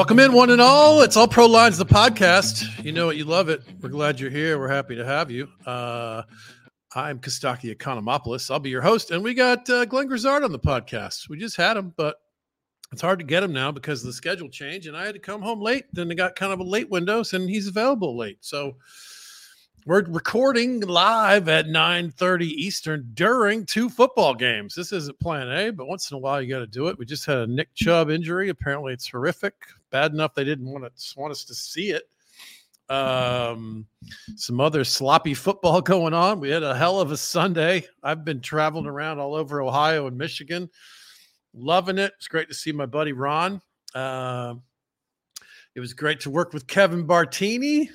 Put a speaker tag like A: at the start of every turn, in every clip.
A: Welcome in, one and all. It's All Pro Lines, the podcast. You know it, you love it. We're glad you're here. We're happy to have you. Uh, I'm Kostaki Economopoulos. I'll be your host, and we got uh, Glenn Grizzard on the podcast. We just had him, but it's hard to get him now because of the schedule change, and I had to come home late. Then they got kind of a late windows, and he's available late. So we're recording live at 9:30 Eastern during two football games. This isn't plan A, but once in a while you got to do it. We just had a Nick Chubb injury. Apparently it's horrific. Bad enough they didn't want to want us to see it. Um, some other sloppy football going on. We had a hell of a Sunday. I've been traveling around all over Ohio and Michigan, loving it. It's great to see my buddy Ron. Uh, it was great to work with Kevin Bartini.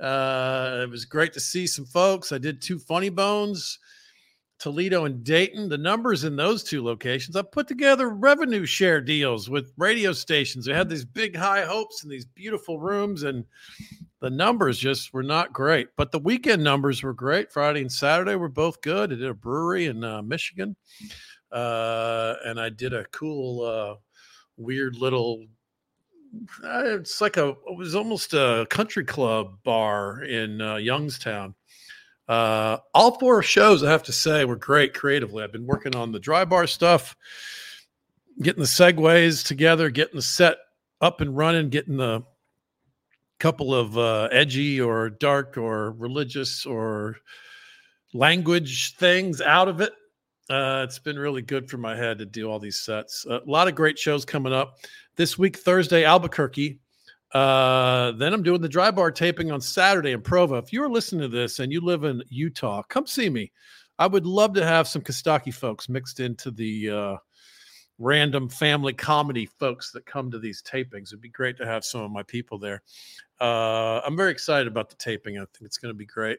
A: Uh, it was great to see some folks. I did two funny bones, Toledo and Dayton. The numbers in those two locations, I put together revenue share deals with radio stations. They had these big high hopes in these beautiful rooms, and the numbers just were not great. But the weekend numbers were great. Friday and Saturday were both good. I did a brewery in uh, Michigan, uh, and I did a cool, uh, weird little it's like a it was almost a country club bar in uh, Youngstown. Uh, all four shows, I have to say, were great creatively. I've been working on the dry bar stuff, getting the segues together, getting the set up and running, getting the couple of uh, edgy or dark or religious or language things out of it. Uh, it's been really good for my head to do all these sets. a lot of great shows coming up this week, Thursday, Albuquerque. Uh, then I'm doing the dry bar taping on Saturday in Provo. If you're listening to this and you live in Utah, come see me. I would love to have some Kostaki folks mixed into the uh, random family comedy folks that come to these tapings. It'd be great to have some of my people there. Uh, I'm very excited about the taping. I think it's going to be great.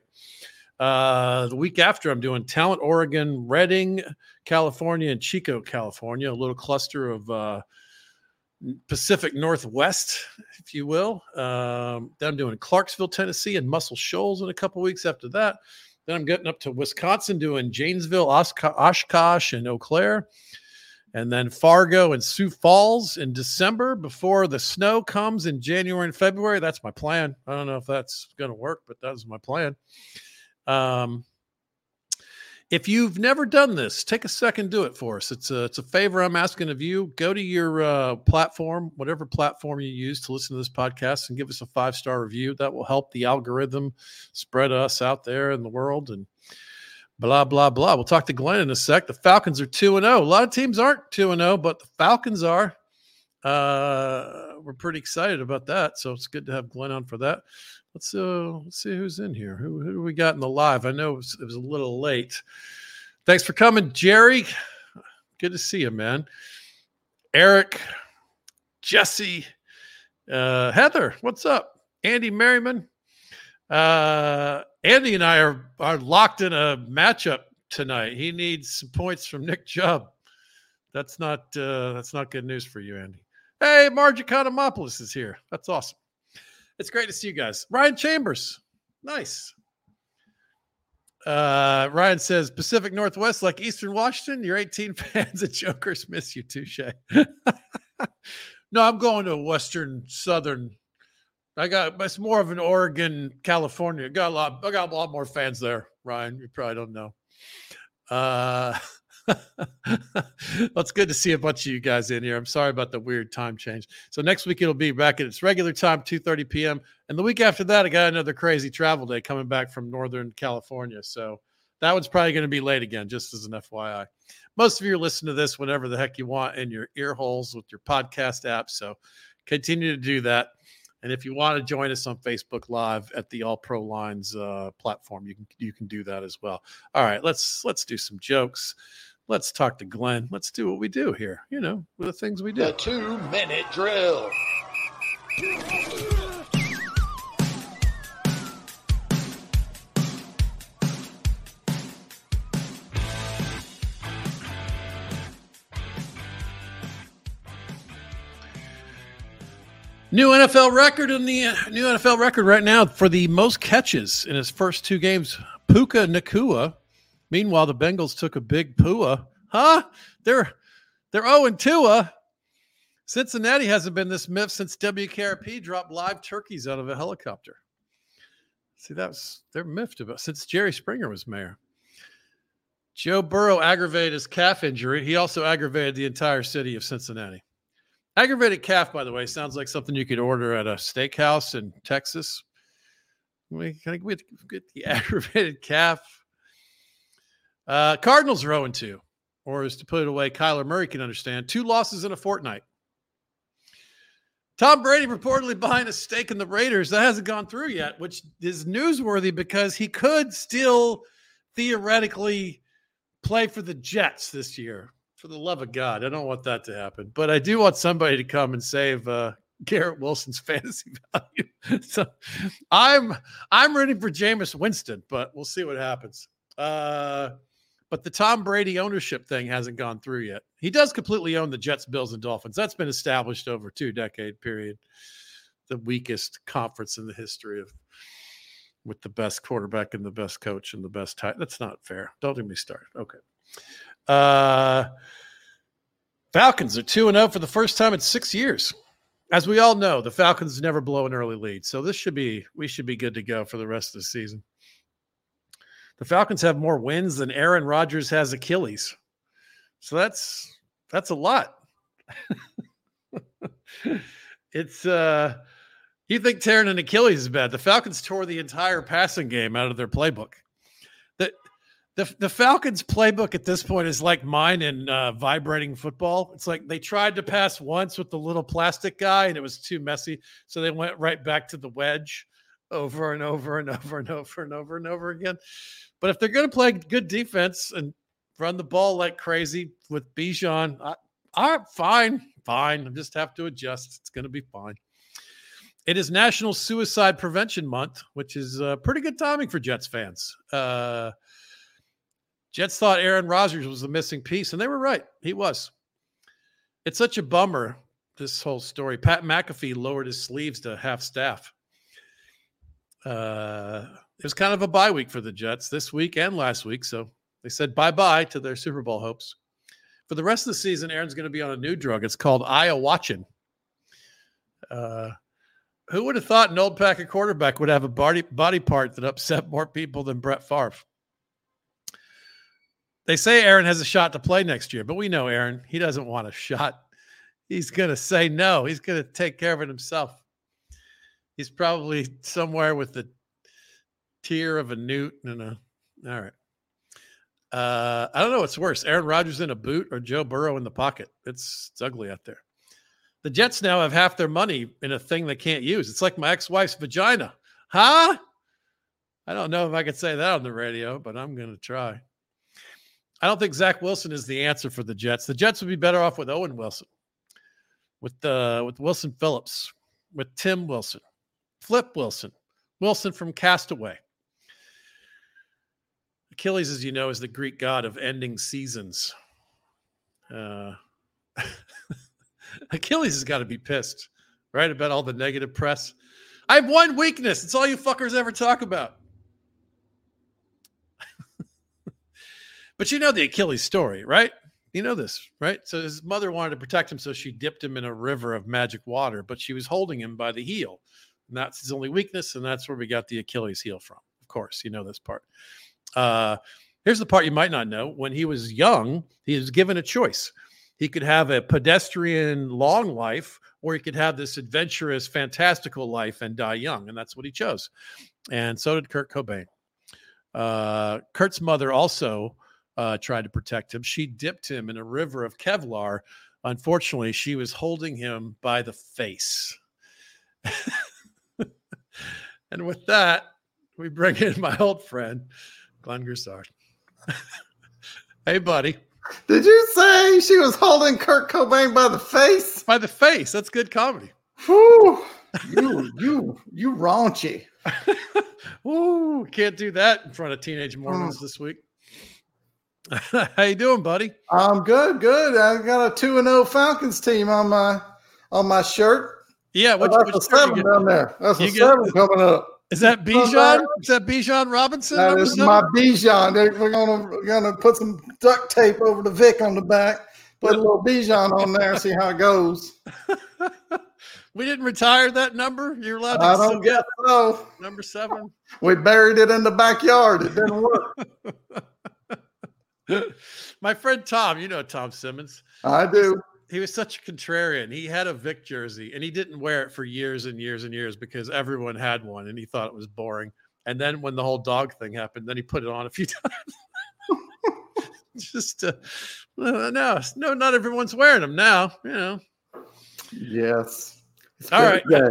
A: Uh, the week after, I'm doing Talent, Oregon, Redding, California, and Chico, California, a little cluster of uh, Pacific Northwest, if you will. Um, then I'm doing Clarksville, Tennessee, and Muscle Shoals in a couple weeks after that. Then I'm getting up to Wisconsin, doing Janesville, Oshkosh, and Eau Claire. And then Fargo and Sioux Falls in December before the snow comes in January and February. That's my plan. I don't know if that's going to work, but that's my plan. Um, if you've never done this, take a second, do it for us. It's a it's a favor I'm asking of you. Go to your uh, platform, whatever platform you use to listen to this podcast, and give us a five star review. That will help the algorithm spread us out there in the world and blah blah blah. We'll talk to Glenn in a sec. The Falcons are two and zero. Oh. A lot of teams aren't two and zero, oh, but the Falcons are. Uh, we're pretty excited about that. So it's good to have Glenn on for that. Let's uh let's see who's in here. Who who do we got in the live? I know it was, it was a little late. Thanks for coming, Jerry. Good to see you, man. Eric, Jesse, uh, Heather, what's up? Andy Merriman. Uh, Andy and I are are locked in a matchup tonight. He needs some points from Nick Chubb. That's not uh, that's not good news for you, Andy. Hey, Margie Economopoulos is here. That's awesome. It's great to see you guys. Ryan Chambers, nice. Uh, Ryan says Pacific Northwest, like Eastern Washington. Your 18 fans of Jokers miss you, touche. no, I'm going to Western Southern. I got it's more of an Oregon, California. Got a lot. I got a lot more fans there, Ryan. You probably don't know. Uh, well, it's good to see a bunch of you guys in here. I'm sorry about the weird time change. So next week it'll be back at its regular time, 2:30 p.m. And the week after that, I got another crazy travel day coming back from Northern California. So that one's probably going to be late again, just as an FYI. Most of you are listening to this whenever the heck you want in your ear holes with your podcast app. So continue to do that. And if you want to join us on Facebook Live at the All Pro Lines uh, platform, you can you can do that as well. All right, let's let's do some jokes. Let's talk to Glenn. Let's do what we do here. You know, the things we do.
B: The two minute drill.
A: New NFL record in the uh, new NFL record right now for the most catches in his first two games. Puka Nacua. Meanwhile, the Bengals took a big pua. Huh? They're they're 0 and 2. Cincinnati hasn't been this miffed since WKRP dropped live turkeys out of a helicopter. See, that's they're miffed about since Jerry Springer was mayor. Joe Burrow aggravated his calf injury. He also aggravated the entire city of Cincinnati. Aggravated calf, by the way, sounds like something you could order at a steakhouse in Texas. We we get the aggravated calf. Uh, Cardinals are 0 2, or as to put it away, Kyler Murray can understand two losses in a fortnight. Tom Brady reportedly buying a stake in the Raiders. That hasn't gone through yet, which is newsworthy because he could still theoretically play for the Jets this year for the love of God, I don't want that to happen. But I do want somebody to come and save uh, Garrett Wilson's fantasy value. so I'm I'm rooting for Jameis Winston, but we'll see what happens. Uh, but the Tom Brady ownership thing hasn't gone through yet. He does completely own the Jets, Bills, and Dolphins. That's been established over two decade period. The weakest conference in the history of with the best quarterback and the best coach and the best tight. That's not fair. Don't get me started. Okay. Uh, Falcons are 2 and 0 for the first time in six years. As we all know, the Falcons never blow an early lead. So this should be, we should be good to go for the rest of the season. The Falcons have more wins than Aaron Rodgers has Achilles. So that's, that's a lot. it's, uh, you think tearing an Achilles is bad. The Falcons tore the entire passing game out of their playbook the the Falcons playbook at this point is like mine in uh, vibrating football. It's like they tried to pass once with the little plastic guy and it was too messy, so they went right back to the wedge over and over and over and over and over and over again. But if they're going to play good defense and run the ball like crazy with Bijan, I, I fine, fine. I just have to adjust. It's going to be fine. It is National Suicide Prevention Month, which is uh, pretty good timing for Jets fans. Uh, Jets thought Aaron Rodgers was the missing piece, and they were right. He was. It's such a bummer, this whole story. Pat McAfee lowered his sleeves to half staff. Uh, it was kind of a bye week for the Jets this week and last week. So they said bye bye to their Super Bowl hopes. For the rest of the season, Aaron's going to be on a new drug. It's called Iowatchin. Uh, who would have thought an old pack of quarterback would have a body, body part that upset more people than Brett Favre? They say Aaron has a shot to play next year, but we know Aaron, he doesn't want a shot. He's going to say no. He's going to take care of it himself. He's probably somewhere with the tear of a newt and a. All right. Uh, I don't know what's worse, Aaron Rodgers in a boot or Joe Burrow in the pocket. It's, it's ugly out there. The Jets now have half their money in a thing they can't use. It's like my ex-wife's vagina. Huh? I don't know if I could say that on the radio, but I'm going to try. I don't think Zach Wilson is the answer for the Jets. The Jets would be better off with Owen Wilson, with uh, with Wilson Phillips, with Tim Wilson, Flip Wilson, Wilson from Castaway. Achilles, as you know, is the Greek god of ending seasons. Uh, Achilles has got to be pissed, right, about all the negative press. I have one weakness. It's all you fuckers ever talk about. But you know the Achilles story, right? You know this, right? So his mother wanted to protect him, so she dipped him in a river of magic water, but she was holding him by the heel. And that's his only weakness, and that's where we got the Achilles heel from. Of course, you know this part. Uh, Here's the part you might not know. When he was young, he was given a choice. He could have a pedestrian long life, or he could have this adventurous, fantastical life and die young. And that's what he chose. And so did Kurt Cobain. Uh, Kurt's mother also uh, tried to protect him. She dipped him in a river of Kevlar. Unfortunately, she was holding him by the face. and with that, we bring in my old friend, Glenn Grisard. hey, buddy.
C: Did you say she was holding Kurt Cobain by the face?
A: By the face. That's good comedy.
C: Whew. You, you, you raunchy.
A: Ooh, can't do that in front of teenage Mormons mm. this week. How you doing, buddy?
C: I'm good, good. I got a two and zero oh Falcons team on my on my shirt.
A: Yeah,
C: which, that's which a seven down there. That's a seven coming up.
A: Is that Bijan? Is that Bijan Robinson?
C: That is my Bijan. We're gonna we're gonna put some duct tape over the Vic on the back. Put a little Bijan on there. See how it goes.
A: we didn't retire that number. You're allowed.
C: to I don't get so.
A: Number seven.
C: We buried it in the backyard. It didn't work.
A: My friend Tom, you know Tom Simmons.
C: I do.
A: He was such a contrarian. He had a Vic jersey and he didn't wear it for years and years and years because everyone had one and he thought it was boring. And then when the whole dog thing happened, then he put it on a few times. Just uh, no, no, not everyone's wearing them now. You know.
C: Yes.
A: It's All right. Day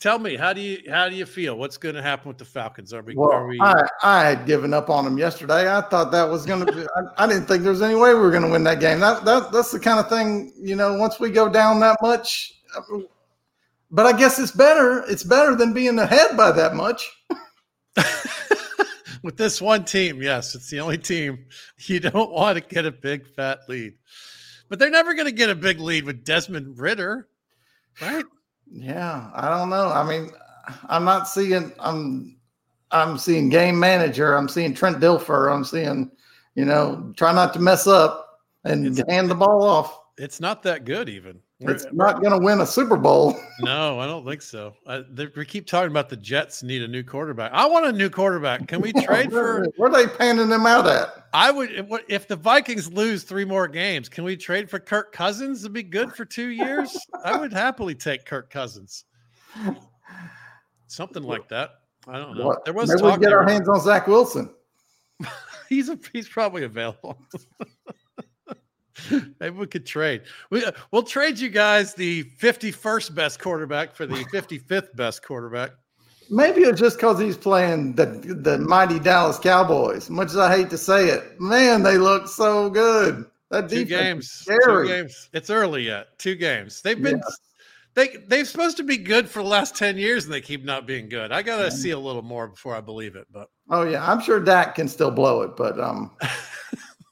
A: tell me how do you how do you feel? What's going to happen with the falcons? Are we,
C: well,
A: are we...
C: I, I had given up on them yesterday. I thought that was going to be I, I, didn't think there was any way we were going to win that game. That, that that's the kind of thing you know once we go down that much uh, but i guess it's better it's better than being ahead by that much.
A: With this one team yes it's the only team you don't want to get a big fat lead. But they're never going to get a big lead with desmond Ridder, right
C: yeah, I don't know. I mean, I'm not seeing. I'm I'm seeing game manager. I'm seeing Trent Dilfer. I'm seeing, you know, try not to mess up and it's, hand the ball off.
A: It's not that good, even.
C: It's not going to win a Super Bowl.
A: no, I don't think so. I, they, we keep talking about the Jets need a new quarterback. I want a new quarterback. Can we trade for?
C: Where are they panning them out at?
A: I would if the Vikings lose three more games. Can we trade for Kirk Cousins to be good for two years? I would happily take Kirk Cousins. Something like that. I don't know. What?
C: There was Maybe we get our hands on Zach Wilson.
A: he's a, he's probably available. Maybe we could trade. We we'll trade you guys the 51st best quarterback for the 55th best quarterback.
C: Maybe it's just because he's playing the the mighty Dallas Cowboys. Much as I hate to say it, man, they look so good. That
A: two games, two games. It's early yet. Two games. They've been yes. they they're supposed to be good for the last ten years, and they keep not being good. I gotta see a little more before I believe it. But
C: oh yeah, I'm sure Dak can still blow it, but um.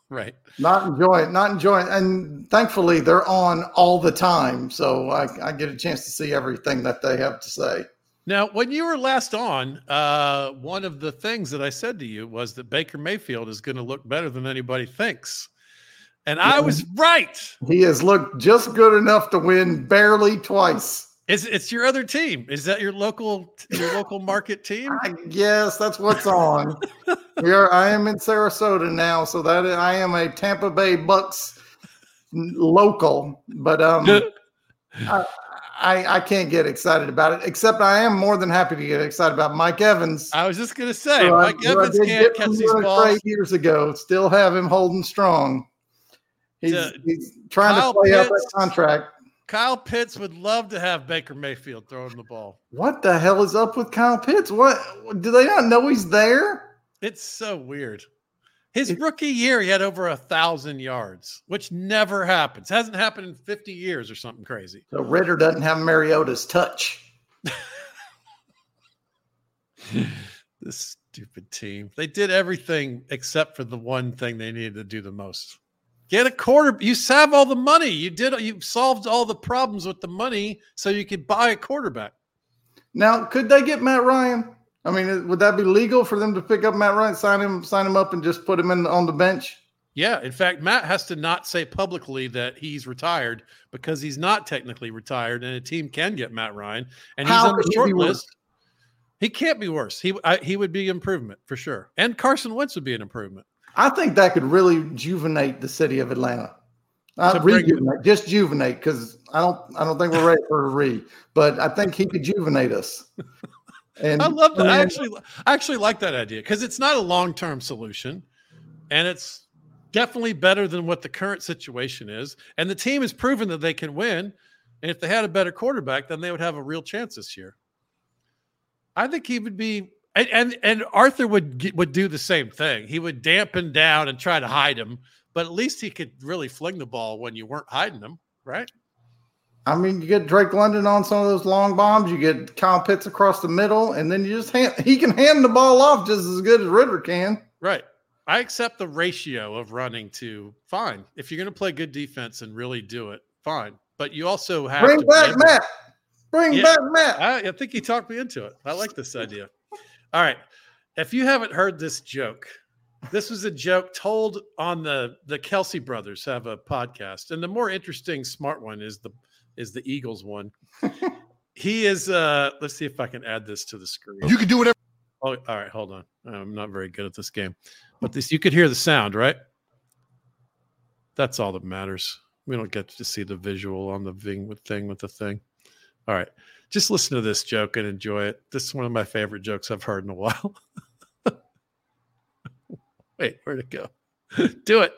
A: right
C: not enjoying not enjoying and thankfully they're on all the time so I, I, get a chance to see everything that they have to say
A: now when you were last on uh, one of the things that i said to you was that baker mayfield is going to look better than anybody thinks and i was right
C: he has looked just good enough to win barely twice
A: is it's your other team? Is that your local your local market team?
C: I guess that's what's on. Here I am in Sarasota now, so that I am a Tampa Bay Bucks local, but um, I, I, I can't get excited about it. Except I am more than happy to get excited about Mike Evans.
A: I was just gonna say so Mike I, Evans can't catch these balls.
C: Years ago, still have him holding strong. He's, he's trying Kyle to play Pitts, out that contract.
A: Kyle Pitts would love to have Baker Mayfield throwing the ball.
C: What the hell is up with Kyle Pitts? What do they not know he's there?
A: It's so weird. His rookie year, he had over a thousand yards, which never happens. Hasn't happened in 50 years or something crazy.
C: So Ridder doesn't have Mariota's touch.
A: this stupid team. They did everything except for the one thing they needed to do the most. Get a quarter. You have all the money. You did. You solved all the problems with the money, so you could buy a quarterback.
C: Now, could they get Matt Ryan? I mean, would that be legal for them to pick up Matt Ryan, sign him, sign him up, and just put him in on the bench?
A: Yeah. In fact, Matt has to not say publicly that he's retired because he's not technically retired, and a team can get Matt Ryan, and he's How on the short list. He can't be worse. He I, he would be improvement for sure, and Carson Wentz would be an improvement.
C: I think that could really rejuvenate the city of Atlanta.
A: Bring-
C: rejuvenate, just juvenate, because I don't, I don't think we're ready for a re. But I think he could juvenate us. And
A: I love that. I actually, I actually like that idea because it's not a long term solution, and it's definitely better than what the current situation is. And the team has proven that they can win. And if they had a better quarterback, then they would have a real chance this year. I think he would be, and and, and Arthur would get, would do the same thing. He would dampen down and try to hide him, but at least he could really fling the ball when you weren't hiding him, right?
C: I mean, you get Drake London on some of those long bombs. You get Kyle Pitts across the middle, and then you just hand, he can hand the ball off just as good as Ridder can.
A: Right. I accept the ratio of running to fine. If you're going to play good defense and really do it, fine. But you also have
C: Bring back
A: able-
C: Matt. Bring
A: Yeah.
C: back Matt.
A: I, I think he talked me into it. I like this idea. All right. If you haven't heard this joke, this was a joke told on the the Kelce brothers have a podcast, and the more interesting, smart one is the is the Eagles one. he is. uh Let's see if I can add this to the screen.
D: You can do whatever.
A: Oh, all right. Hold on. I'm not very good at this game, but this you could hear the sound, right? That's all that matters. We don't get to see the visual on the thing with thing with the thing. All right, just listen to this joke and enjoy it. This is one of my favorite jokes I've heard in a while. Wait, where'd it go? Do it.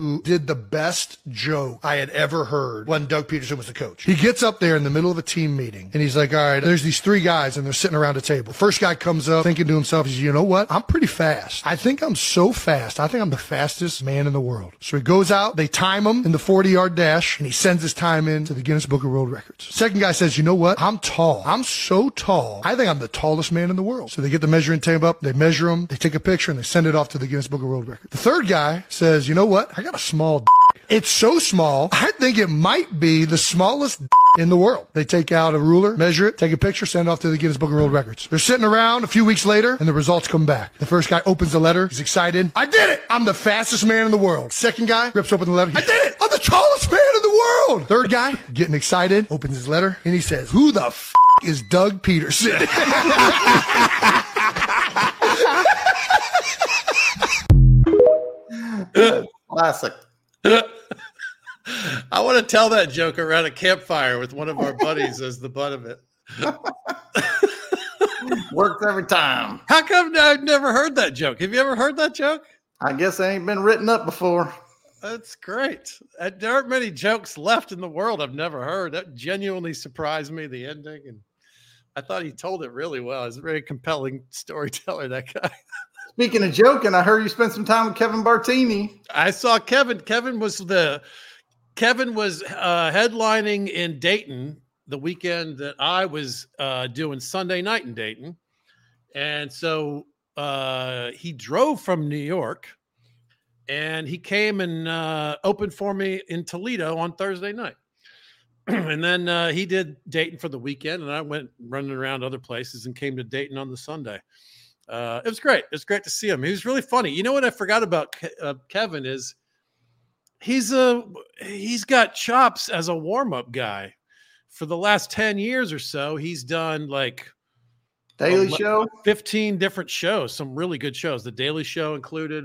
D: Who did the best joke I had ever heard when Doug Pederson was the coach. He gets up there in the middle of a team meeting and he's like, All right, there's these three guys and they're sitting around a table. First guy comes up thinking to himself, he's, You know what? I'm pretty fast. I think I'm so fast. I think I'm the fastest man in the world. So he goes out, they time him in the 40 yard dash and he sends his time in to the Guinness Book of World Records. Second guy says, You know what? I'm tall. I'm so tall. I think I'm the tallest man in the world. So they get the measuring tape up, they measure him, they take a picture and they send it off to the Guinness Book of World Records. The third guy says, You know what? I got a small d- it's so small, I think it might be the smallest d- in the world. They take out a ruler, measure it, take a picture, send it off to the Guinness Book of World Records. They're sitting around a few weeks later, and the results come back. The first guy opens the letter. He's excited. I did it! I'm the fastest man in the world. Second guy rips open the letter. I did it! I'm the tallest man in the world! Third guy, getting excited, opens his letter, and he says, Who the f- is Doug Pederson?
C: Classic.
A: I want to tell that joke around a campfire with one of our buddies as the butt of it.
C: Works every time.
A: How come I've never heard that joke? Have you ever heard that joke?
C: I guess it ain't been written up before.
A: That's great. Uh, There aren't many jokes left in the world I've never heard. That genuinely surprised me, the ending. And I thought he told it really well. He's a very compelling storyteller, that guy.
C: Speaking of joking, I heard you spent some time with Kevin Bartini.
A: I saw Kevin. Kevin was the Kevin was uh, headlining in Dayton the weekend that I was uh, doing Sunday night in Dayton, and so uh, he drove from New York, and he came and uh, opened for me in Toledo on Thursday night. and then uh, he did Dayton for the weekend, and I went running around other places and came to Dayton on the Sunday. Uh, it was great. It was great to see him. He was really funny. You know what I forgot about Ke- uh, Kevin is he's a he's got chops as a warm up guy. For the last ten years or so, he's done like
C: Daily
A: Ele-
C: Show.
A: 15 different shows, some really good shows. The Daily Show included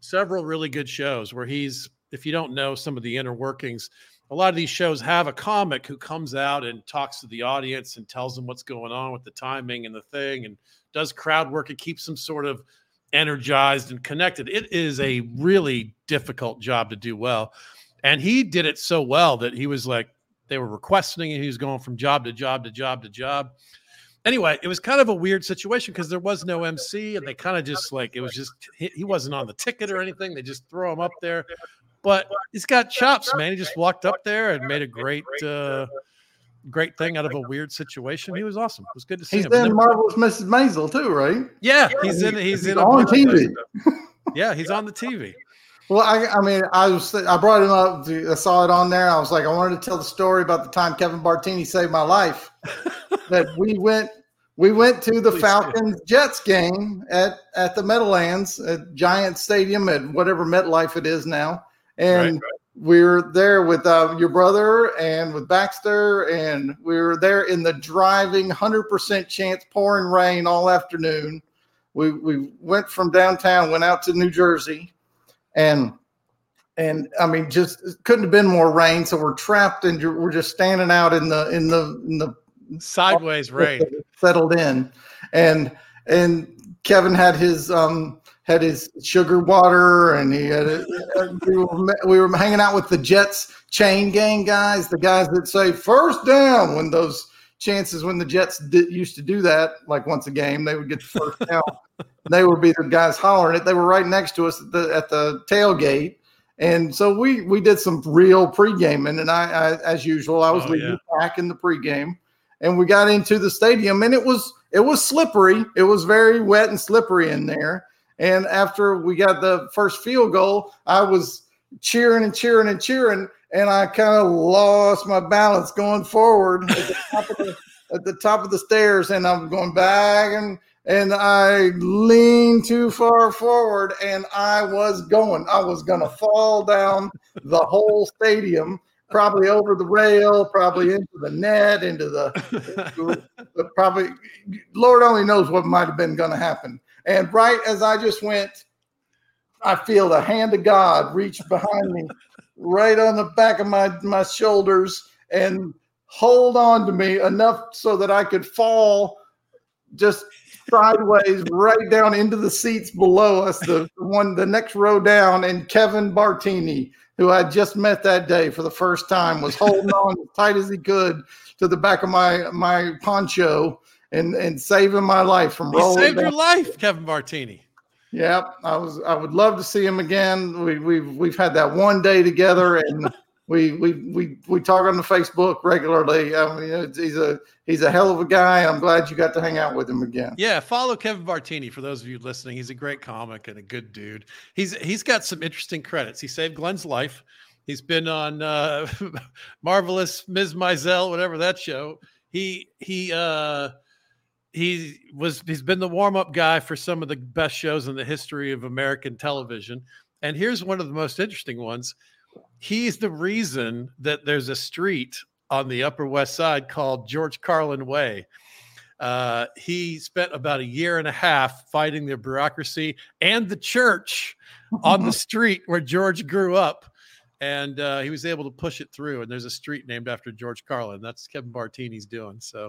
A: several really good shows where he's, if you don't know some of the inner workings, a lot of these shows have a comic who comes out and talks to the audience and tells them what's going on with the timing and the thing and does crowd work and keeps them sort of energized and connected. It is a really difficult job to do well. And he did it so well that he was like, they were requesting and he was going from job to job to job to job anyway, it was kind of a weird situation because there was no MC, and they kind of just like it was just he, he wasn't on the ticket or anything. They just throw him up there, but he's got chops, man. He just walked up there and made a great, uh, great thing out of a weird situation. He was awesome. It was good to see
C: He's
A: him. And
C: in
A: then-
C: Marvelous Mrs. Maisel too, right?
A: yeah, he's in. He's in
C: on
A: bunch
C: TV.
A: Yeah, he's on the TV.
C: Well, I, I mean, I was, I brought him up. To, I saw it on there. I was like, I wanted to tell the story about the time Kevin Bartini saved my life. that we went, we went to the
A: Please do.
C: Falcons Jets game at at the Meadowlands at Giant Stadium at whatever MetLife it is now, and
A: Right,
C: we were there with uh, your brother and with Baxter, and we were there in the driving hundred percent chance pouring rain all afternoon. we we went from downtown, went out to New Jersey, and and I mean, just couldn't have been more rain. So we're trapped and we're just standing out in the in the in the
A: sideways rain
C: settled in, and and Kevin had his um had his sugar water and he had a, we, were, we were hanging out with the Jets chain gang guys, the guys that say first down when those chances when the Jets did, used to do that, like once a game, they would get the first down. they would be the guys hollering it. They were right next to us at the, at the tailgate. And so we we did some real pre-gaming, and I, I as usual, I was oh, leading yeah. back in the pregame, and we got into the stadium, and it was it was slippery. It was very wet and slippery in there. And after we got the first field goal, I was cheering and cheering and cheering, and I kind of lost my balance going forward at the top of the, at the top of the stairs, and I'm going back and and I leaned too far forward, and I was going. I was going to fall down the whole stadium, probably over the rail, probably into the net, into the, into, probably. Lord only knows what might have been going to happen. And right as I just went, I feel the hand of God reach behind me, right on the back of my, my shoulders, and hold on to me enough so that I could fall just sideways right down into the seats below us, the one the next row down, and Kevin Bartini, who I just met that day for the first time, was holding on as tight as he could to the back of my my poncho and and saving my life from rolling.
A: He saved down. your life, Kevin Bartini.
C: Yeah, I was. I would love to see him again. We, we've we've had that one day together, and we we we we talk on the Facebook regularly. I mean, he's a he's a hell of a guy. I'm glad you got to hang out with him again.
A: Yeah, follow Kevin Bartini for those of you listening. He's a great comic and a good dude. He's he's got some interesting credits. He saved Glenn's life. He's been on uh, Marvelous Ms. Maisel, whatever that show. He he uh he was he's been the warm-up guy for some of the best shows in the history of American television. And here's one of the most interesting ones. He's the reason that there's a street on the Upper West Side called George Carlin Way. Uh, he spent about a year and a half fighting the bureaucracy and the church on the street where George grew up. And uh, he was able to push it through. And there's a street named after George Carlin. That's Kevin Bartini's doing. So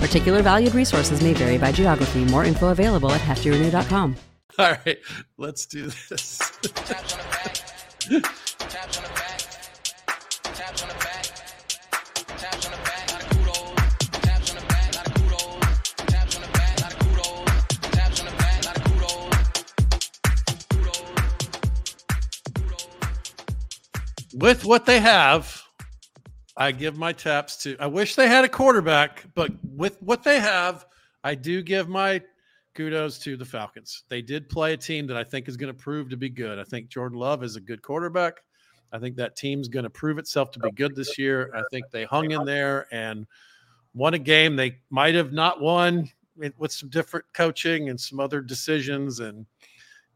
E: Particular valued resources may vary by geography. More info available at heftyrenew.com.
A: All right, let's do this. With what they have, I give my taps to. I wish they had a quarterback, but with what they have, I do give my kudos to the Falcons. They did play a team that I think is going to prove to be good. I think Jordan Love is a good quarterback. I think that team's going to prove itself to be good this year. I think they hung in there and won a game they might have not won with some different coaching and some other decisions and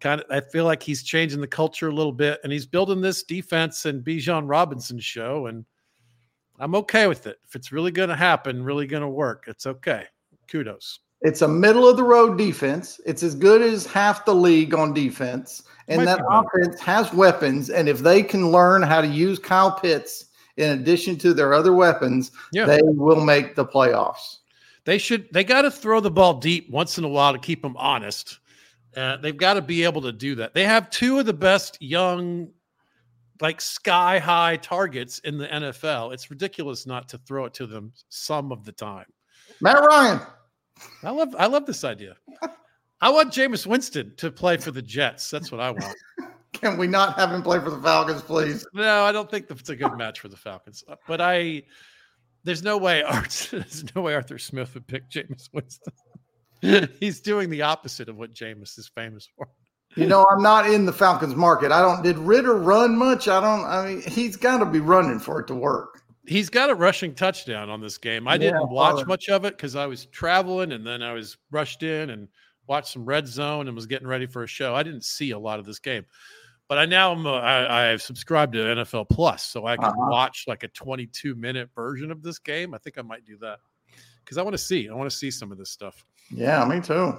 A: kind of I feel like he's changing the culture a little bit and he's building this defense and Bijan Robinson show and I'm okay with it. If it's really going to happen, really going to work, it's okay. Kudos.
C: It's a middle of the road defense. It's as good as half the league on defense. And that offense has weapons. And if they can learn how to use Kyle Pitts in addition to their other weapons, yeah. they will make the playoffs.
A: They should, they got to throw the ball deep once in a while to keep them honest. Uh, they've got to be able to do that. They have two of the best young like sky high targets in the NFL. It's ridiculous not to throw it to them some of the time.
C: Matt Ryan.
A: I love I love this idea. I want Jameis Winston to play for the Jets. That's what I want.
C: Can we not have him play for the Falcons, please?
A: No, I don't think it's a good match for the Falcons. Uh, but I there's no way Art, there's no way Arthur Smith would pick Jameis Winston. He's doing the opposite of what Jameis is famous for.
C: You know, I'm not in the Falcons market. I don't. Did Ridder run much? I don't. I mean, he's got to be running for it to work.
A: He's got a rushing touchdown on this game. I
C: Yeah,
A: didn't watch
C: probably.
A: much of it because I was traveling and then I was rushed in and watched some red zone and was getting ready for a show. I didn't see a lot of this game, but I now am uh, I, I've subscribed to NFL Plus, so I can
C: Uh-huh.
A: watch like a 22 minute version of this game. I think I might do that because I want to see. I want to see some of this stuff.
C: Yeah, me too.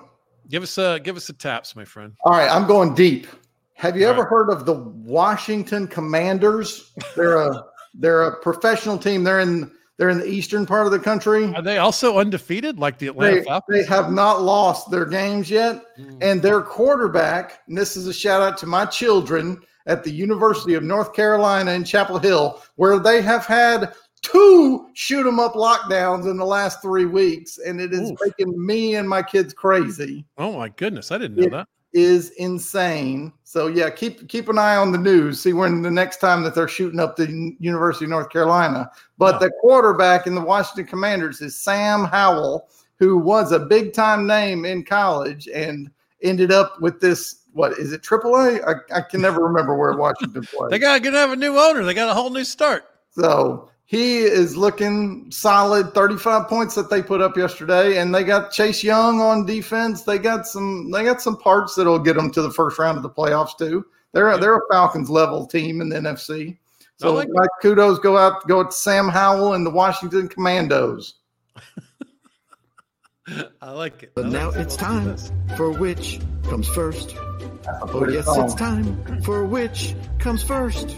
A: Give us a give us a taps, my friend.
C: All right, I'm going deep. Have you
A: All
C: ever
A: right.
C: heard of the Washington Commanders? They're a they're a professional team. They're in they're in the eastern part of the country.
A: Are they also undefeated like the Atlanta
C: They,
A: Falcons?
C: they have not lost their games yet.
A: Mm.
C: And their quarterback, and this is a shout out to my children at the University of North Carolina in Chapel Hill, where they have had two shoot 'em up lockdowns in the last three weeks, and it is
A: Oof.
C: making me and my kids crazy.
A: Oh my goodness, I didn't know
C: It-
A: that.
C: Is insane. So yeah, keep keep an eye on the news. See when the next time that they're shooting up the University of North Carolina. But the quarterback in the Washington Commanders is Sam Howell, who was a big time name in college and ended up with this. What is it? AAA? I, I can never remember where Washington played.
A: They got to have a new owner. They got a whole new start.
C: So he is looking solid. 35 points that they put up yesterday, and they got Chase Young on defense. They got some. They got some parts that'll get them to the first round of the playoffs too. They're
A: Yeah.
C: they're a Falcons level team in the NFC. So
A: like
C: my kudos go out go to Sam Howell and the Washington Commandos.
A: I like it.
F: But
A: I
F: now
A: it.
F: it's time for which comes first. Oh, yes,
C: song.
F: it's time for which comes first.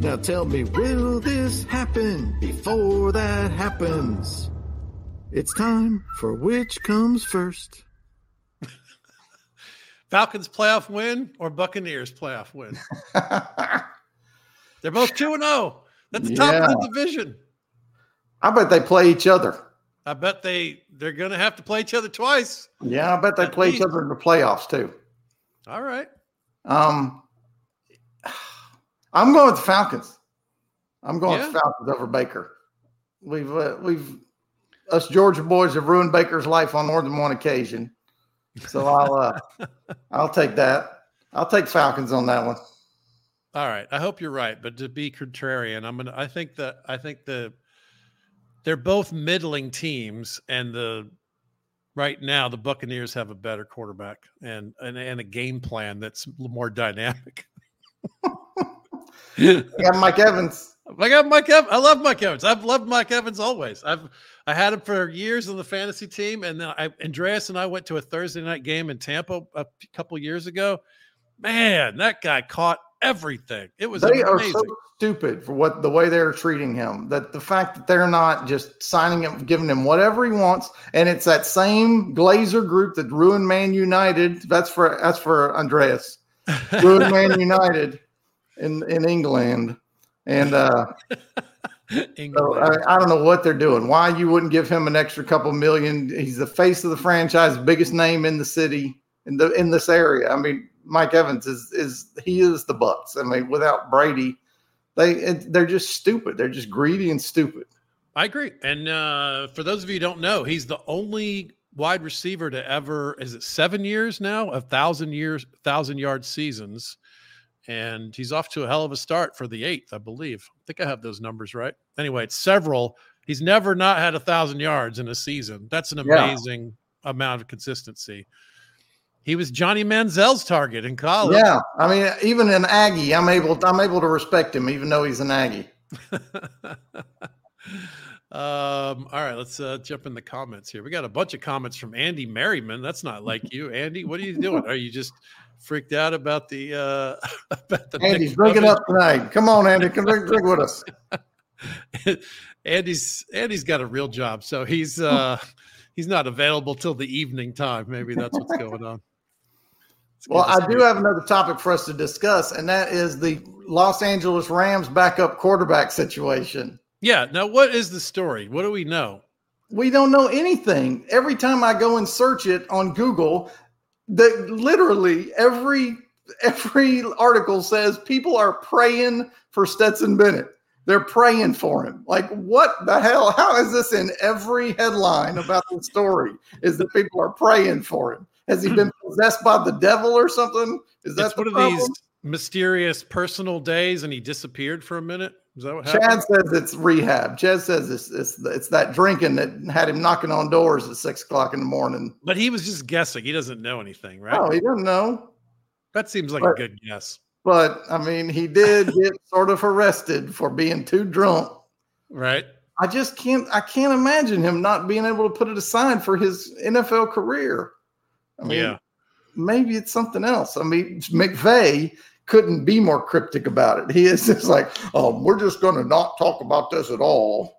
F: Now tell me, will this happen before that happens? It's time for which comes first.
A: Falcons playoff win or Buccaneers playoff win. They're both two and zero. That's the top of the division.
C: I bet they play each other.
A: I bet they they're going to have to play each other twice.
C: Yeah, I bet they
A: At
C: play each other in the playoffs too.
A: All right.
C: Um, I'm going with the Falcons. I'm going
A: Yeah.
C: with Falcons over Baker. We've uh, we've us Georgia boys have ruined Baker's life on more than one occasion. So I'll uh, I'll take that. I'll take Falcons on that one.
A: All right. I hope you're right, but to be contrarian, I'm gonna. I think that I think the they're both middling teams, and the right now the Buccaneers have a better quarterback and and, and a game plan that's more dynamic.
C: I got Mike Evans.
A: I got Mike Evans. I love Mike Evans. I've loved Mike Evans always. I've I had him for years on the fantasy team, and then I, Andreas and I went to a Thursday night game in Tampa a couple years ago. Man, that guy caught everything. It was
C: They are so stupid for what the way they're treating him. That the fact that they're not just signing him, giving him whatever he wants, and it's that same Glazer group that ruined Man United. That's for that's for Andreas. ruined Man United in in England, and uh, so I, I don't know what they're doing. Why you wouldn't give him an extra couple million? He's the face of the franchise, biggest name in the city in the in this area. I mean, Mike Evans is is he is the Bucks. I mean, without Brady, they they're just stupid. They're just greedy and stupid.
A: I agree. And uh, for those of you who don't know, he's the only wide receiver to ever is it seven years now, a thousand years, thousand yard seasons. And he's off to a hell of a start for the eighth, I believe. I think I have those numbers right. Anyway, it's several. He's never not had a thousand yards in a season. That's an
C: Yeah.
A: amazing amount of consistency. He was Johnny Manziel's target in college.
C: Yeah, I mean, even an Aggie, I'm able I'm able to respect him, even though he's an Aggie.
A: um, all right, let's uh, jump in the comments here. We got a bunch of comments from Andy Merriman. That's not like you, Andy. What are you doing? Are you just freaked out about the uh, about the
C: Andy's drinking up tonight. Come on, Andy, come drink, drink with us.
A: Andy's Andy's got a real job, so he's uh, he's not available till the evening time. Maybe that's what's going on.
C: Well, I do have another topic for us to discuss, and that is the Los Angeles Rams backup quarterback situation.
A: Yeah. Now, what is the story? What do we know?
C: We don't know anything. Every time I go and search it on Google, that literally every every article says people are praying for Stetson Bennett. They're praying for him. Like, what the hell? How is this in every headline about the story? Is that people are praying for him? Has he been possessed by the devil or something? Is that
A: It's one of these mysterious personal days, and he disappeared for a minute. Is that what
C: Chad says it's rehab. Chad says it's, it's it's that drinking that had him knocking on doors at six o'clock in the morning.
A: But he was just guessing. He doesn't know anything, right?
C: Oh, he doesn't know.
A: that seems like
C: but-
A: a good guess,
C: But I mean, he did get sort of arrested for being too drunk.
A: right?
C: I just can't. I can't imagine him not being able to put it aside for his NFL career. I mean,
A: yeah.
C: maybe it's something else. I mean, McVay couldn't be more cryptic about it. He is just like, oh, we're just going to not talk about this at all.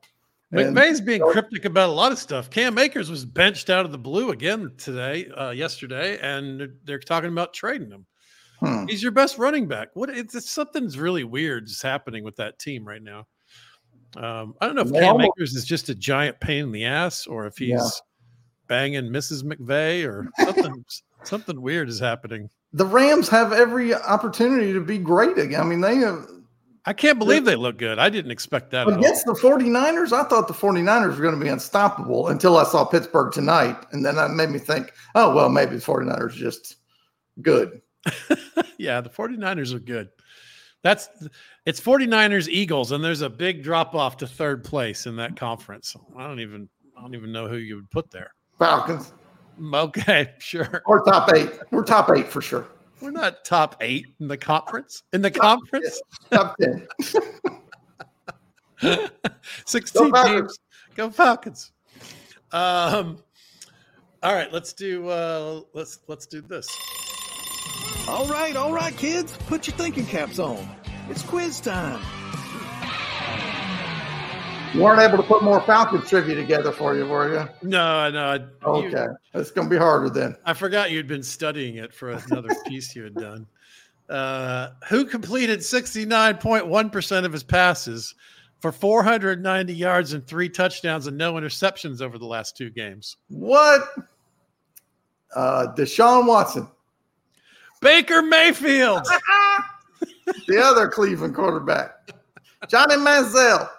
A: McVay's being cryptic about a lot of stuff. Cam Akers was benched out of the blue again today, uh, yesterday, and they're, they're talking about trading him.
C: Hmm.
A: He's your best running back. What? It's, it's something's really weird is happening with that team right now. Um, I don't know if
C: They
A: Cam
C: almost-
A: Akers is just a giant pain in the ass, or if he's
C: Yeah.
A: Banging Mrs. McVay or something. something weird is happening.
C: The Rams have every opportunity to be great again. I mean, they have
A: I can't believe they look good. I didn't expect that. At all.
C: against the 49ers. I thought the 49ers were going to be unstoppable until I saw Pittsburgh tonight. And then that made me think, oh, well, maybe the 49ers are just good.
A: yeah, the 49ers are good. That's it's 49ers Eagles and there's a big drop off to third place in that conference. I don't even I don't even know who you would put there.
C: Falcons
A: Okay, sure.
C: We're top eight. We're top eight for sure.
A: We're not top 8 in the conference. In the conference,
C: Top 10.
A: 16
C: Falcons.
A: teams. Go Falcons. Um all right, let's do uh let's let's do this.
F: All right, all right, kids, put your thinking caps on. It's quiz time.
C: You weren't able to put more Falcons trivia together for you, were you?
A: No, no. I- you-
C: Okay. It's going to be harder then.
A: I forgot you'd been studying it for another piece you had done. Uh, who completed 69.1% of his passes for 490 yards and three touchdowns and no interceptions over the last two games?
C: What? Uh, Deshaun Watson,
A: Baker Mayfield.
C: the other Cleveland quarterback, Johnny Manziel,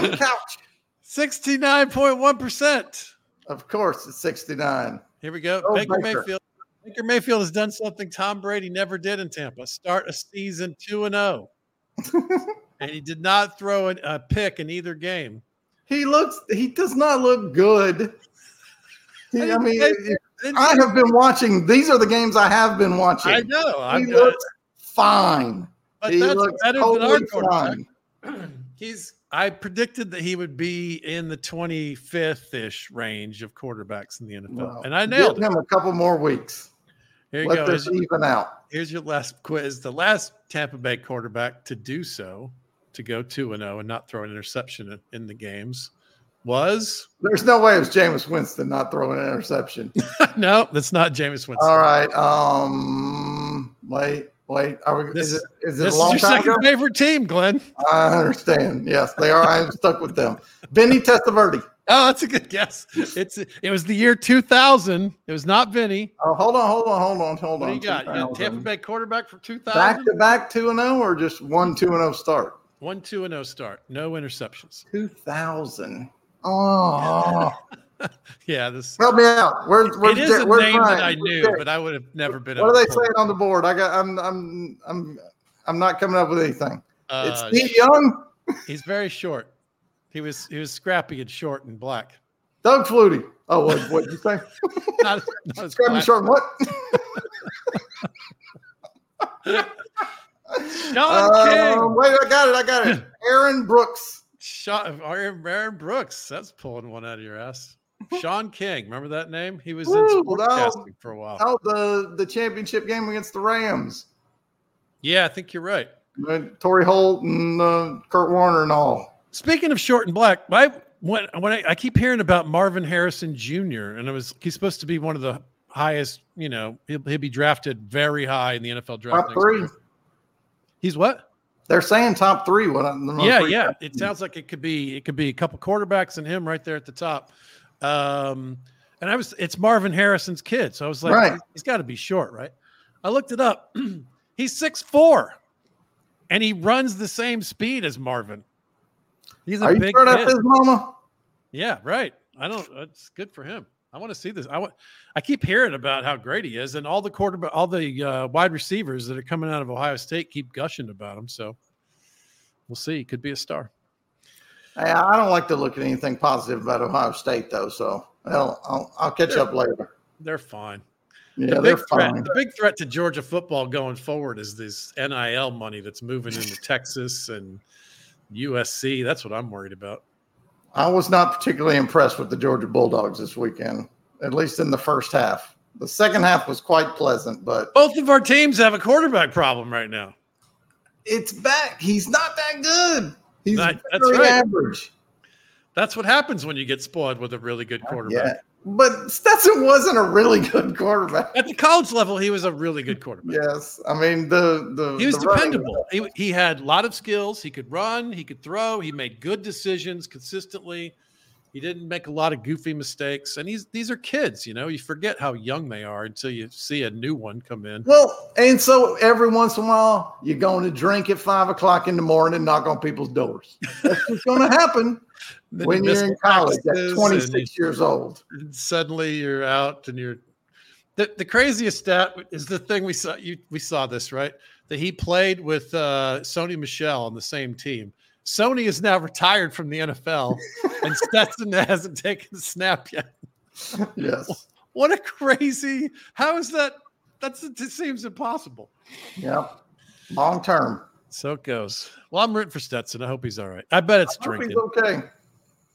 C: Tim Couch.
A: 69.1%.
C: Of course, it's 69.
A: Here we go.
C: Oh,
A: Baker
C: Baker.
A: Mayfield. Baker Mayfield has done something Tom Brady never did in Tampa. Start a season 2 and 0. and he did not throw a, a pick in either game.
C: He looks, he does not look good. He- I
A: didn't
C: mean,
A: I
C: I have been watching. these are the games I have been watching.
A: I know. I'm
C: he looks fine.
A: But
C: he
A: that's
C: looks
A: better than our quarterback.
C: fine.
A: He's. I predicted that he would be in the 25th ish range of quarterbacks in the NFL,
C: Well,
A: and I nailed
C: him a couple more weeks.
A: Here you
C: Let
A: go.
C: this
A: Here's,
C: even out.
A: here's your last quiz. The last Tampa Bay quarterback to do so, to go two and zero and not throw an interception in, in the games, was
C: There's no way it was Jameis Winston not throwing an interception.
A: no, that's not Jameis Winston.
C: All right. Um. Wait. Wait. Are we,
A: This-
C: is it is it
A: This
C: a
A: is your second
C: ago?
A: favorite team, Glenn.
C: I understand. Yes, they are. I am stuck with them. Vinny Testaverde.
A: Oh, that's a good guess. It's it was the year 2000. It was not Vinny.
C: Oh, hold on, hold on, hold on, hold
A: What
C: on.
A: do you got? You got Tampa Bay quarterback for 2000.
C: Back to back two and zero, or just one two and zero start?
A: One, two, and no start. No interceptions.
C: Two thousand. Oh,
A: Yeah, this
C: help me out. Where's where's
A: it is a name
C: Ryan?
A: that I knew, but I would have never been.
C: What are they saying on the board? I got. I'm. I'm. I'm. I'm not coming up with anything.
A: Uh,
C: it's Steve Young,
A: He's very short. He was he was scrappy and short and black.
C: Doug Flutie. Oh, what what did you say?
A: Not, not
C: Scrappy short. What?
A: Shaun King.
C: Um, wait, I got it. I got it. Aaron Brooks.
A: Aaron, Aaron Brooks. That's pulling one out of your ass. Shaun King. Remember that name? He was in
C: Woo,
A: sportscasting for a while.
C: Oh, the the championship game against the Rams.
A: Yeah, I think you're right.
C: Uh, Torry Holt and uh, Kurt Warner and all.
A: Speaking of short and black, I when when I, I keep hearing about Marvin Harrison Jr. and it was he's supposed to be one of the highest. You know, he'll, he'll be drafted very high in the NFL draft.
C: Top three.
A: year. He's what?
C: They're saying top three. What? I'm-
A: yeah,
C: recent-
A: yeah. It sounds like it could be it could be a couple quarterbacks and him right there at the top. Um, and I was it's Marvin Harrison's kid, so I was like,
C: Right.
A: he's got to be short, right? I looked it up. he's six four, and he runs the same speed as Marvin. He's a
C: Are
A: big kid.
C: his mama?
A: Yeah, right. I don't. It's good for him. I want to see this. I want. I keep hearing about how great he is, and all the quarterback, all the uh, wide receivers that are coming out of Ohio State keep gushing about him. So we'll see. He could be a star.
C: I don't like to look at anything positive about Ohio State though, so well, I'll, I'll catch up later.
A: They're fine.
C: Yeah,
A: the
C: they're
A: threat,
C: fine.
A: the big threat to Georgia football going forward is this NIL money that's moving into Texas and USC. That's what I'm worried about.
C: I was not particularly impressed with the Georgia Bulldogs this weekend, at least in the first half. The second half was quite pleasant, but
A: Both of our teams have a quarterback problem right now.
C: it's back. He's not that good. He's
A: That- that's
C: very
A: right.
C: average.
A: That's what happens when you get spoiled with a really good quarterback.
C: Yeah, but Stetson wasn't a really good quarterback.
A: At the college level, he was a really good quarterback.
C: Yes, I mean the the
A: He was
C: the
A: dependable. He, he had a lot of skills. He could run, he could throw, he made good decisions consistently. He didn't make a lot of goofy mistakes. And he's these are kids, you know, you forget how young they are until you see a new one come in.
C: Well, and so every once in a while, you're going to drink at five o'clock in the morning and knock on people's doors. That's what's going to happen when
A: you
C: you're in college at 26 years old.
A: and suddenly you're out and you're the, the craziest stat is the thing we saw you we saw this, right? That he played with uh Sony Michel on the same team. Sony is now retired from the NFL and Stetson hasn't taken a snap yet.
C: Yes.
A: What a crazy! How is that? That's it seems impossible.
C: Yeah. Long term.
A: So it goes. Well, I'm rooting for Stetson. I hope he's all right. I bet it's
C: I hope he's
A: drinking.
C: okay.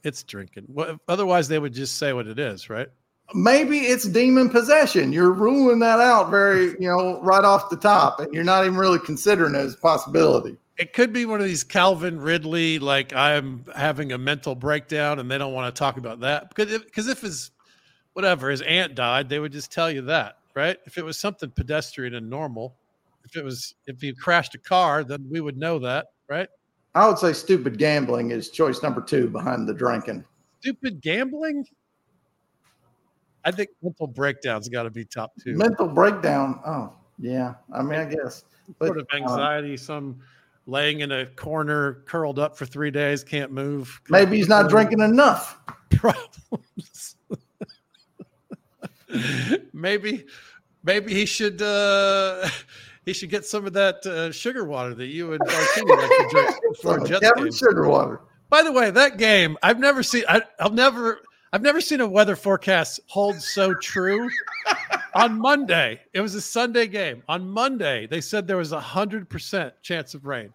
A: It's drinking. What, otherwise, they would just say what it is, right?
C: Maybe it's demon possession. You're ruling that out very, you know, right off the top, and you're not even really considering it as a possibility.
A: It could be one of these Calvin Ridley, like I'm having a mental breakdown, and they don't want to talk about that because if, because if his whatever his aunt died, they would just tell you that, right? If it was something pedestrian and normal, if it was if he crashed a car, then we would know that, right?
C: I would say stupid gambling is choice number two behind the drinking.
A: Stupid gambling. I think mental breakdowns got to be top two.
C: Mental breakdown. Oh, yeah. I mean, I guess. But,
A: sort of
C: uh,
A: anxiety, some laying in a corner, curled up for three days, can't move.
C: maybe he's not drinking enough.
A: problems. maybe, maybe he should uh, he should get some of that uh, sugar water that you and Martini like to drink before Jets
C: Kevin. Sugar Water.
A: By the way, that game I've never seen. I, I'll never. I've never seen a weather forecast hold so true. On Monday, it was a Sunday game. On Monday, they said there was a hundred percent chance of rain,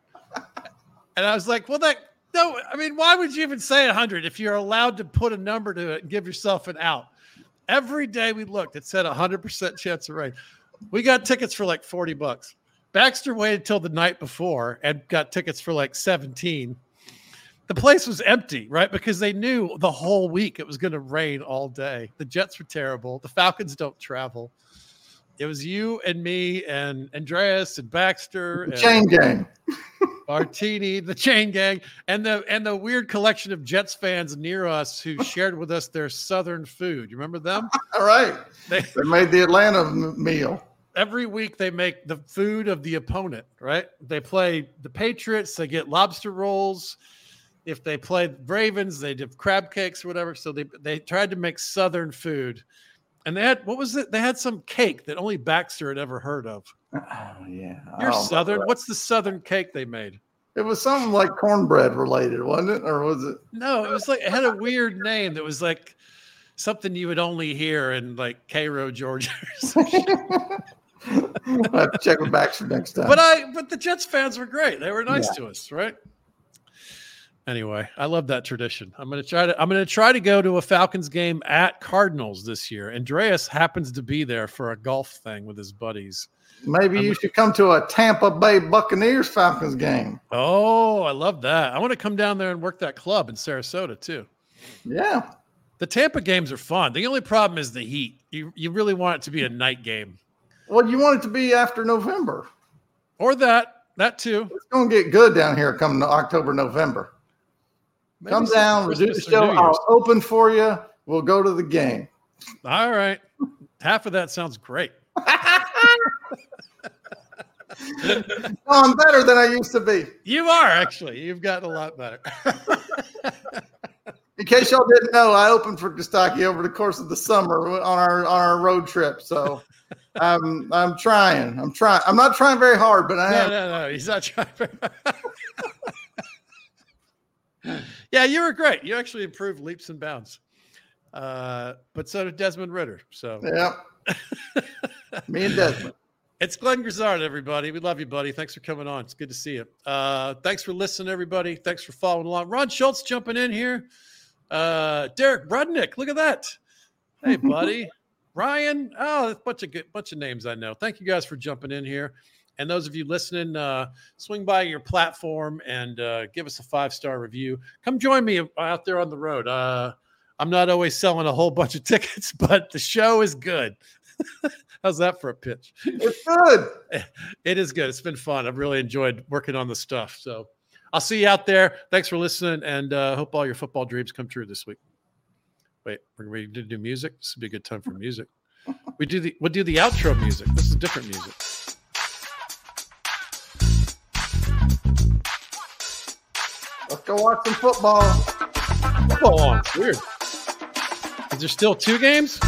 A: and I was like, "Well, that no. I mean, why would you even say hundred if you're allowed to put a number to it and give yourself an out?" Every day we looked, it said hundred percent chance of rain. We got tickets for like forty bucks. Baxter waited till the night before and got tickets for like seventeen the place was empty, right? Because they knew the whole week it was going to rain all day. The Jets were terrible. The Falcons don't travel. It was you and me and Andreas and Baxter
C: The
A: and
C: chain gang.
A: Martini, the chain gang, and the and the weird collection of Jets fans near us who shared with us their southern food. You remember them?
C: All right.
A: They,
C: They made the Atlanta meal.
A: every week they make the food of the opponent, right? They play the Patriots, they get lobster rolls. If they played Ravens, they did crab cakes or whatever. So they they tried to make southern food. And they had what was it? They had some cake that only Baxter had ever heard of.
C: Oh, yeah.
A: You're
C: Oh,
A: southern. What's the southern cake they made?
C: It was something like cornbread related, wasn't it? Or was it?
A: No, it was like it had a weird name that was like something you would only hear in like Cairo, Georgia. or some.
C: I have to check with Baxter next time.
A: but I but the Jets fans were great. They were nice to us, right? Anyway, I love that tradition. I'm gonna try to I'm gonna try to go to a Falcons game at Cardinals this year. Andreas happens to be there for a golf thing with his buddies.
C: Maybe you should come to a Tampa Bay Buccaneers Falcons game.
A: Oh, I love that. I want to come down there and work that club in Sarasota too.
C: Yeah.
A: The Tampa games are fun. The only problem is the heat. You you really want it to be a night game.
C: Well, you want it to be after November.
A: Or that, that too.
C: It's going to get good down here coming to October, November.
A: Maybe
C: Come down, we'll the show. I'll open for you. We'll go to the game.
A: All right. Half of that sounds great.
C: I'm better than I used to be.
A: You are actually. You've gotten a lot better.
C: In case y'all didn't know, I opened for Kostaki over the course of the summer on our on our road trip. So I'm I'm trying. I'm trying. I'm not trying very hard, but I
A: no,
C: am.
A: no, no. He's not trying. Yeah, you were great. You actually improved leaps and bounds. Uh, but so did Desmond Ridder. So
C: Yeah. Me and Desmond.
A: It's Glenn Grizzard, everybody. We love you, buddy. Thanks for coming on. It's good to see you. Uh, thanks for listening, everybody. Thanks for following along. Ron Schultz jumping in here. Uh, Derek Rudnick, look at that. Hey, buddy. Ryan. Oh, a bunch of good bunch of names I know. Thank you guys for jumping in here. And those of you listening, uh, swing by your platform and uh, give us a five star review. Come join me out there on the road. Uh, I'm not always selling a whole bunch of tickets, but the show is good. How's that for a pitch?
C: It's good.
A: It is good. It's been fun. I've really enjoyed working on the stuff. So I'll see you out there. Thanks for listening, and uh, hope all your football dreams come true this week. Wait, we're ready to do music. This would be a good time for music. We do the we'll do the outro music. This is different music.
C: Let's go watch some football.
A: Football on. Weird. Is there still two games?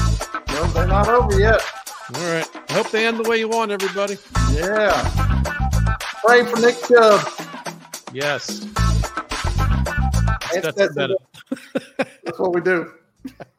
C: No, they're not over yet.
A: All right. I hope they end the way you want, everybody.
C: Yeah. Pray for Nick Chubb.
A: Yes.
C: That's,
A: That's
C: that's, that's what we do.